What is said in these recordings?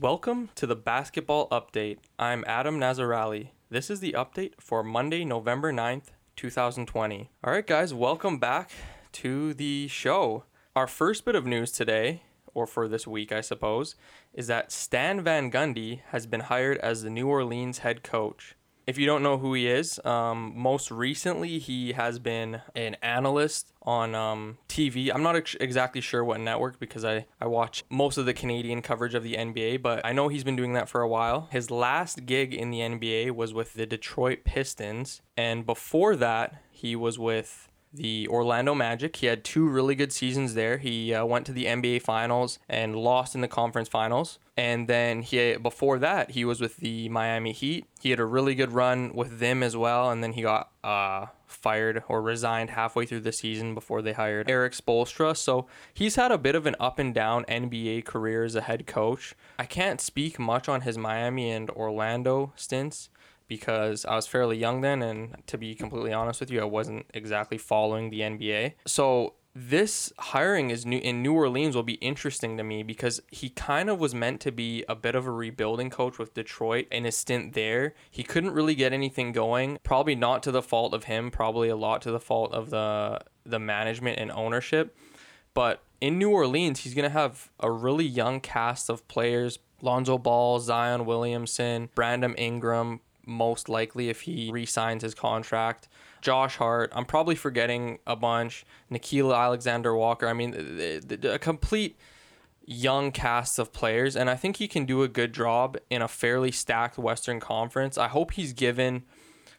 Welcome to the basketball update. I'm Adam Nazarali. This is the update for Monday, November 9th, 2020. All right, guys, welcome back to the show. Our first bit of news today, or for this week, I suppose, is that Stan Van Gundy has been hired as the New Orleans head coach. If you don't know who he is, um, most recently he has been an analyst on um, TV. I'm not ex- exactly sure what network because I, I watch most of the Canadian coverage of the NBA, but I know he's been doing that for a while. His last gig in the NBA was with the Detroit Pistons, and before that, he was with the Orlando Magic. He had two really good seasons there. He uh, went to the NBA Finals and lost in the conference finals. And then he before that, he was with the Miami Heat. He had a really good run with them as well, and then he got uh, fired or resigned halfway through the season before they hired Erik Spoelstra. So he's had a bit of an up and down NBA career as a head coach. I can't speak much on his Miami and Orlando stints because I was fairly young then, and to be completely honest with you, I wasn't exactly following the NBA. So this hiring is new in New Orleans will be interesting to me because he kind of was meant to be a bit of a rebuilding coach with Detroit in his stint there. He couldn't really get anything going, probably not to the fault of him, probably a lot to the fault of the the management and ownership. But in New Orleans, he's going to have a really young cast of players Lonzo Ball, Zion Williamson, Brandon Ingram, most likely if he re-signs his contract. Josh Hart. I'm probably forgetting a bunch. Nickeil Alexander Walker. I mean, a complete young cast of players, and I think he can do a good job in a fairly stacked Western Conference. I hope he's given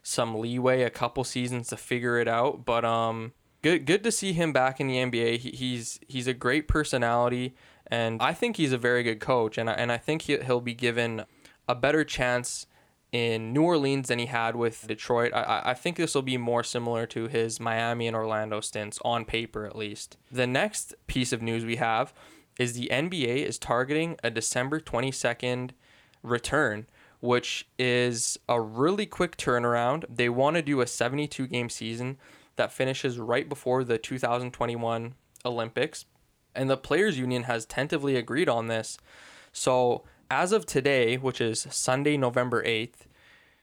some leeway, a couple seasons to figure it out. But um, good good to see him back in the NBA. He, he's he's a great personality, and I think he's a very good coach. And I, and I think he, he'll be given a better chance in New Orleans than he had with Detroit. I, I think this will be more similar to his Miami and Orlando stints, on paper at least. The next piece of news we have is the NBA is targeting a December 22nd return, which is a really quick turnaround. They want to do a 72 game season that finishes right before the 2021 Olympics. And the Players Union has tentatively agreed on this. So as of today, which is Sunday, November 8th,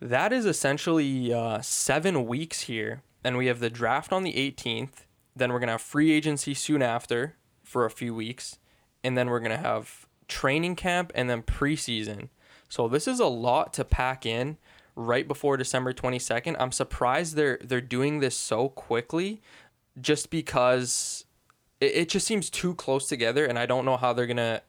that is essentially uh, seven weeks here. And we have the draft on the 18th. Then we're going to have free agency soon after for a few weeks. And then we're going to have training camp and then preseason. So this is a lot to pack in right before December 22nd. I'm surprised they're they're doing this so quickly just because it, it just seems too close together and I don't know how they're going to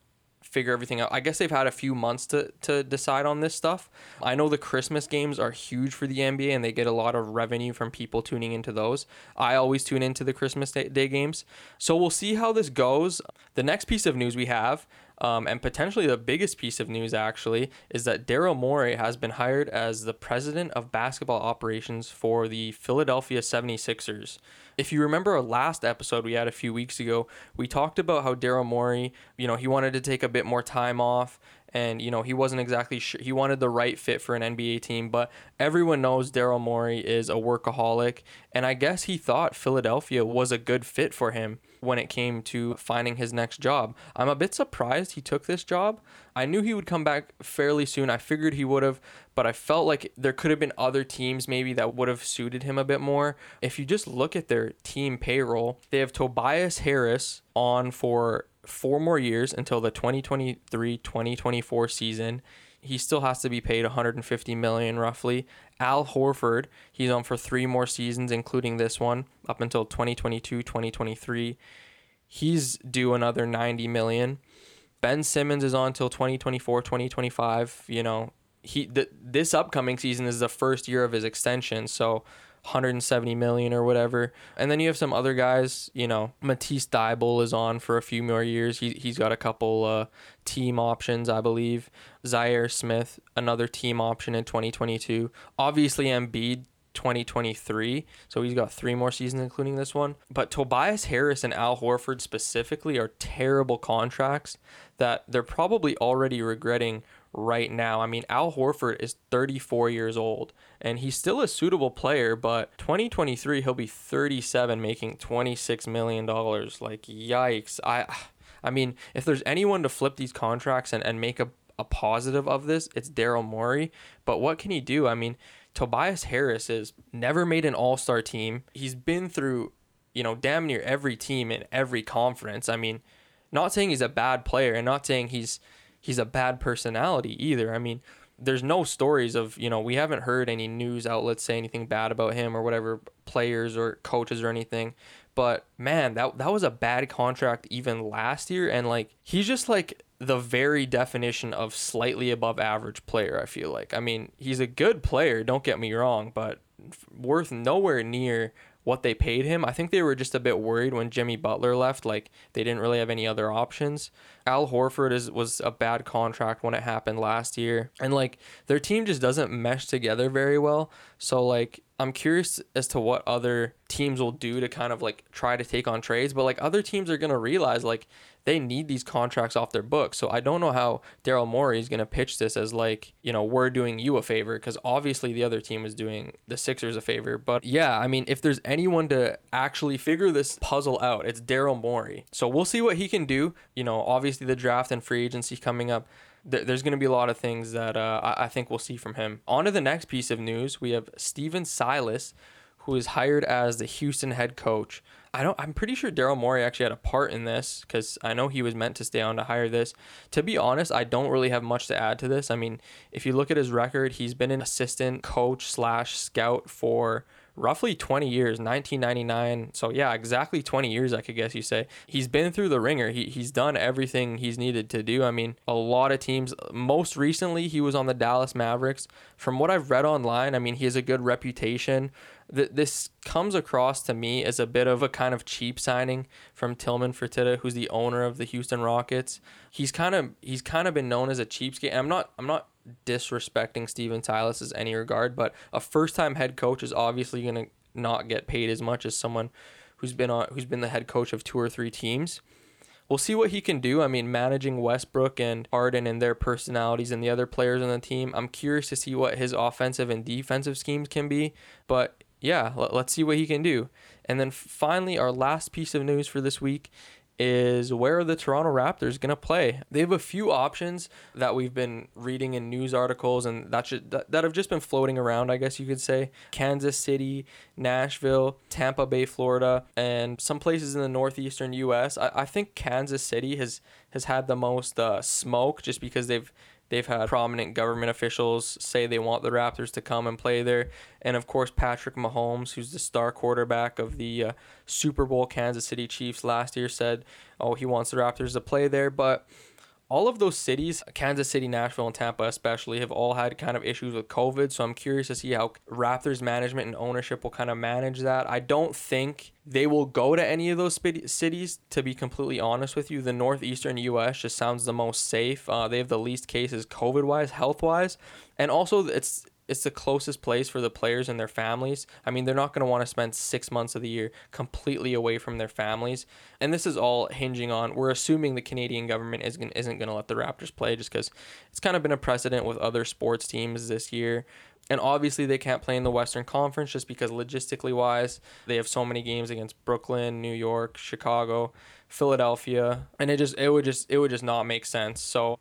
figure everything out. I guess they've had a few months to, to decide on this stuff. I know the Christmas games are huge for the NBA and they get a lot of revenue from people tuning into those. I always tune into the Christmas Day, day games. So we'll see how this goes. The next piece of news we have um, and potentially the biggest piece of news, actually, is that Daryl Morey has been hired as the president of basketball operations for the Philadelphia 76ers. If you remember our last episode we had a few weeks ago, we talked about how Daryl Morey, you know, he wanted to take a bit more time off and you know he wasn't exactly sure he wanted the right fit for an NBA team but everyone knows Daryl Morey is a workaholic and I guess he thought Philadelphia was a good fit for him when it came to finding his next job. I'm a bit surprised he took this job. I knew he would come back fairly soon. I figured he would have, but I felt like there could have been other teams maybe that would have suited him a bit more. If you just look at their team payroll, they have Tobias Harris on for four more years until the 2023-2024 season. He still has to be paid 150 million roughly. Al Horford, he's on for three more seasons, including this one, up until 2022-2023. He's due another 90 million. Ben Simmons is on until 2024-2025. You know, he th- this upcoming season is the first year of his extension, so 170 million or whatever. And then you have some other guys, you know, Matisse Thybulle is on for a few more years. He, he's got a couple uh, team options, I believe. Zhaire Smith, another team option in 2022. Obviously, Embiid 2023. So he's got three more seasons, including this one. But Tobias Harris and Al Horford specifically are terrible contracts that they're probably already regretting right now. I mean, Al Horford is 34 years old and he's still a suitable player, but 2023 he'll be 37 making 26 million dollars. Like yikes. I I mean, if there's anyone to flip these contracts and, and make a, a positive of this, it's Daryl Morey. But what can he do? I mean, Tobias Harris has never made an all star team. He's been through, you know, damn near every team in every conference. I mean, not saying he's a bad player and not saying he's he's a bad personality either. I mean, there's no stories of, you know, we haven't heard any news outlets say anything bad about him or whatever players or coaches or anything. But man, that that was a bad contract even last year and like he's just like the very definition of slightly above average player, I feel like. I mean, he's a good player, don't get me wrong, but worth nowhere near what they paid him. I think they were just a bit worried when Jimmy Butler left, like they didn't really have any other options. Al Horford is was a bad contract when it happened last year. And like their team just doesn't mesh together very well. So like I'm curious as to what other teams will do to kind of like try to take on trades, but like other teams are going to realize like they need these contracts off their books. So I don't know how Daryl Morey is going to pitch this as like, you know, we're doing you a favor because obviously the other team is doing the Sixers a favor. But yeah, I mean, if there's anyone to actually figure this puzzle out, it's Daryl Morey. So we'll see what he can do. You know, obviously the draft and free agency coming up there's going to be a lot of things that uh, I-, think we'll see from him. On to the next piece of news. We have Stephen Silas, who is hired as the Houston head coach. I don't. I'm pretty sure Daryl Morey actually had a part in this because I know he was meant to stay on to hire this. To be honest, I don't really have much to add to this. I mean, if you look at his record, he's been an assistant coach slash scout for roughly 20 years 1999 so yeah exactly 20 years i could guess you say. He's been through the ringer. He, he's done everything he's needed to do. I mean a lot of teams most recently he was on the dallas mavericks. From what i've read online i mean he has a good reputation. Th- this comes across to me as a bit of a kind of cheap signing from Tillman Fertitta, who's the owner of the Houston Rockets. He's kind of he's kind of been known as a cheapskate. And I'm not I'm not disrespecting Stephen Silas as any regard, but a first time head coach is obviously gonna not get paid as much as someone who's been on who's been the head coach of two or three teams. We'll see what he can do. I mean, managing Westbrook and Harden and their personalities and the other players on the team, I'm curious to see what his offensive and defensive schemes can be. But yeah, let, us see what he can do. And then finally, our last piece of news for this week is where the Toronto Raptors going to play? They have a few options that we've been reading in news articles and that, should, that, that have just been floating around, I guess you could say. Kansas City, Nashville, Tampa Bay, Florida, and some places in the northeastern U.S. I, I think Kansas City has, has had the most uh, smoke just because they've They've had prominent government officials say they want the Raptors to come and play there. And of course, Patrick Mahomes, who's the star quarterback of the uh, Super Bowl Kansas City Chiefs last year, said, oh, he wants the Raptors to play there. But all of those cities, Kansas City, Nashville, and Tampa especially, have all had kind of issues with COVID. So I'm curious to see how Raptors management and ownership will kind of manage that. I don't think they will go to any of those cities, to be completely honest with you. The northeastern U.S. just sounds the most safe. Uh, they have the least cases COVID wise, health wise. And also, it's it's the closest place for the players and their families. I mean, they're not going to want to spend six months of the year completely away from their families. And this is all hinging on, we're assuming the Canadian government isn't, isn't going to let the Raptors play just because it's kind of been a precedent with other sports teams this year. And obviously, they can't play in the Western Conference just because logistically wise, they have so many games against Brooklyn, New York, Chicago, Philadelphia, and it just it would just it would just not make sense. So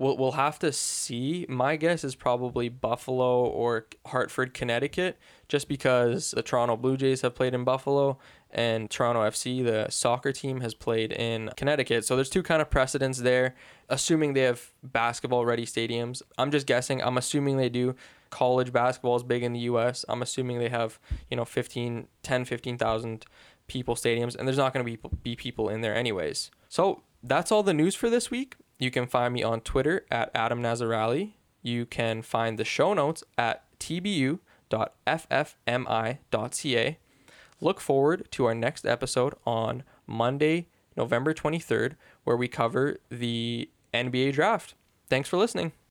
we'll we'll have to see. My guess is probably Buffalo or Hartford, Connecticut, just because the Toronto Blue Jays have played in Buffalo and Toronto FC, the soccer team, has played in Connecticut. So there's two kind of precedents there. Assuming they have basketball ready stadiums, I'm just guessing. I'm assuming they do. College basketball is big in the U.S. I'm assuming they have you know 15, 10, 15,000 people stadiums, and there's not going to be be people in there anyways. So that's all the news for this week. You can find me on Twitter at Adam Nazarali. You can find the show notes at tbu.ffmi.ca. Look forward to our next episode on Monday, November 23rd, where we cover the NBA draft. Thanks for listening.